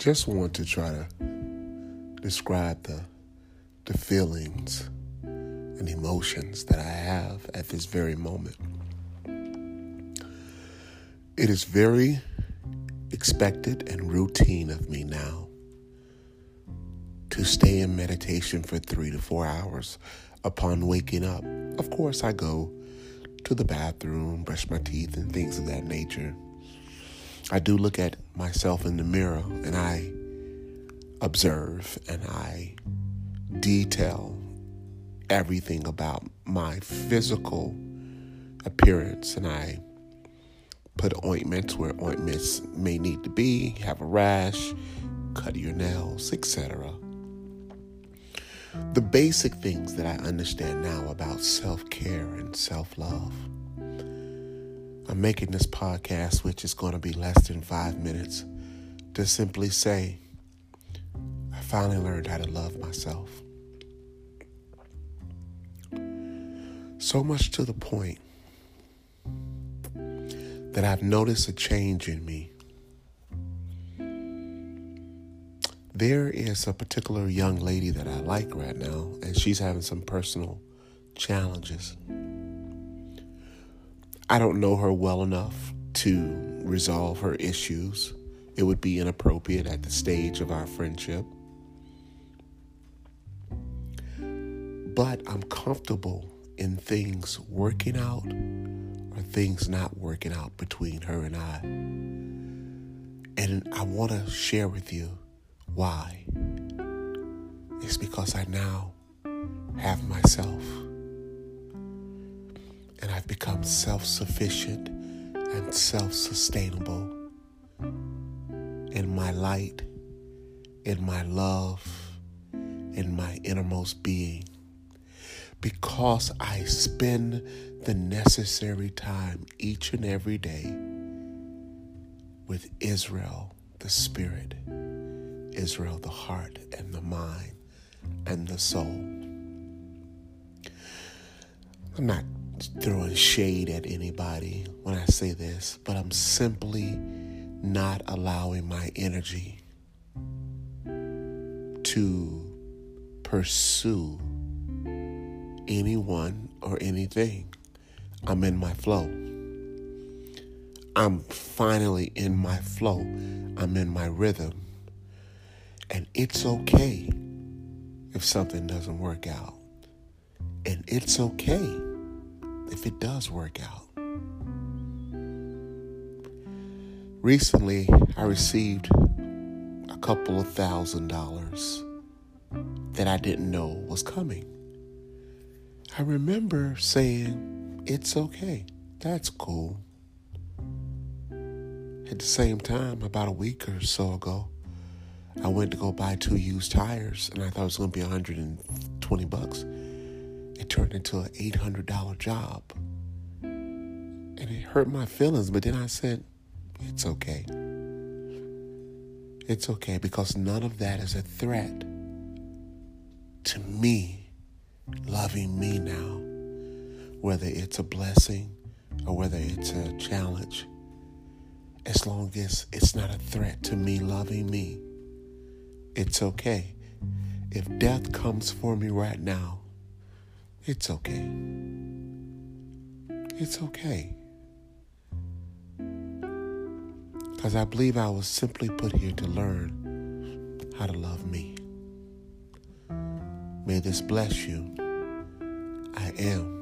just want to try to describe the the feelings and emotions that I have at this very moment. It is very expected and routine of me now to stay in meditation for three to four hours upon waking up. Of course, I go to the bathroom, brush my teeth, and things of that nature. I do look at myself in the mirror and I observe and I detail everything about my physical appearance and I put ointments where ointments may need to be, have a rash, cut your nails, etc. The basic things that I understand now about self care and self love. I'm making this podcast, which is going to be less than five minutes, to simply say, I finally learned how to love myself. So much to the point that I've noticed a change in me. There is a particular young lady that I like right now, and she's having some personal challenges. I don't know her well enough to resolve her issues. It would be inappropriate at the stage of our friendship. But I'm comfortable in things working out or things not working out between her and I. And I want to share with you why. It's because I now have myself. And I've become self sufficient and self sustainable in my light, in my love, in my innermost being because I spend the necessary time each and every day with Israel, the spirit, Israel, the heart and the mind and the soul. I'm not throwing shade at anybody when I say this, but I'm simply not allowing my energy to pursue anyone or anything. I'm in my flow. I'm finally in my flow. I'm in my rhythm. And it's okay if something doesn't work out. And it's okay if it does work out. Recently, I received a couple of thousand dollars that I didn't know was coming. I remember saying, It's okay. That's cool. At the same time, about a week or so ago, I went to go buy two used tires and I thought it was going to be 120 bucks. It turned into an $800 job. And it hurt my feelings, but then I said, It's okay. It's okay because none of that is a threat to me loving me now, whether it's a blessing or whether it's a challenge, as long as it's not a threat to me loving me, it's okay. If death comes for me right now, it's okay. It's okay. Because I believe I was simply put here to learn how to love me. May this bless you. I am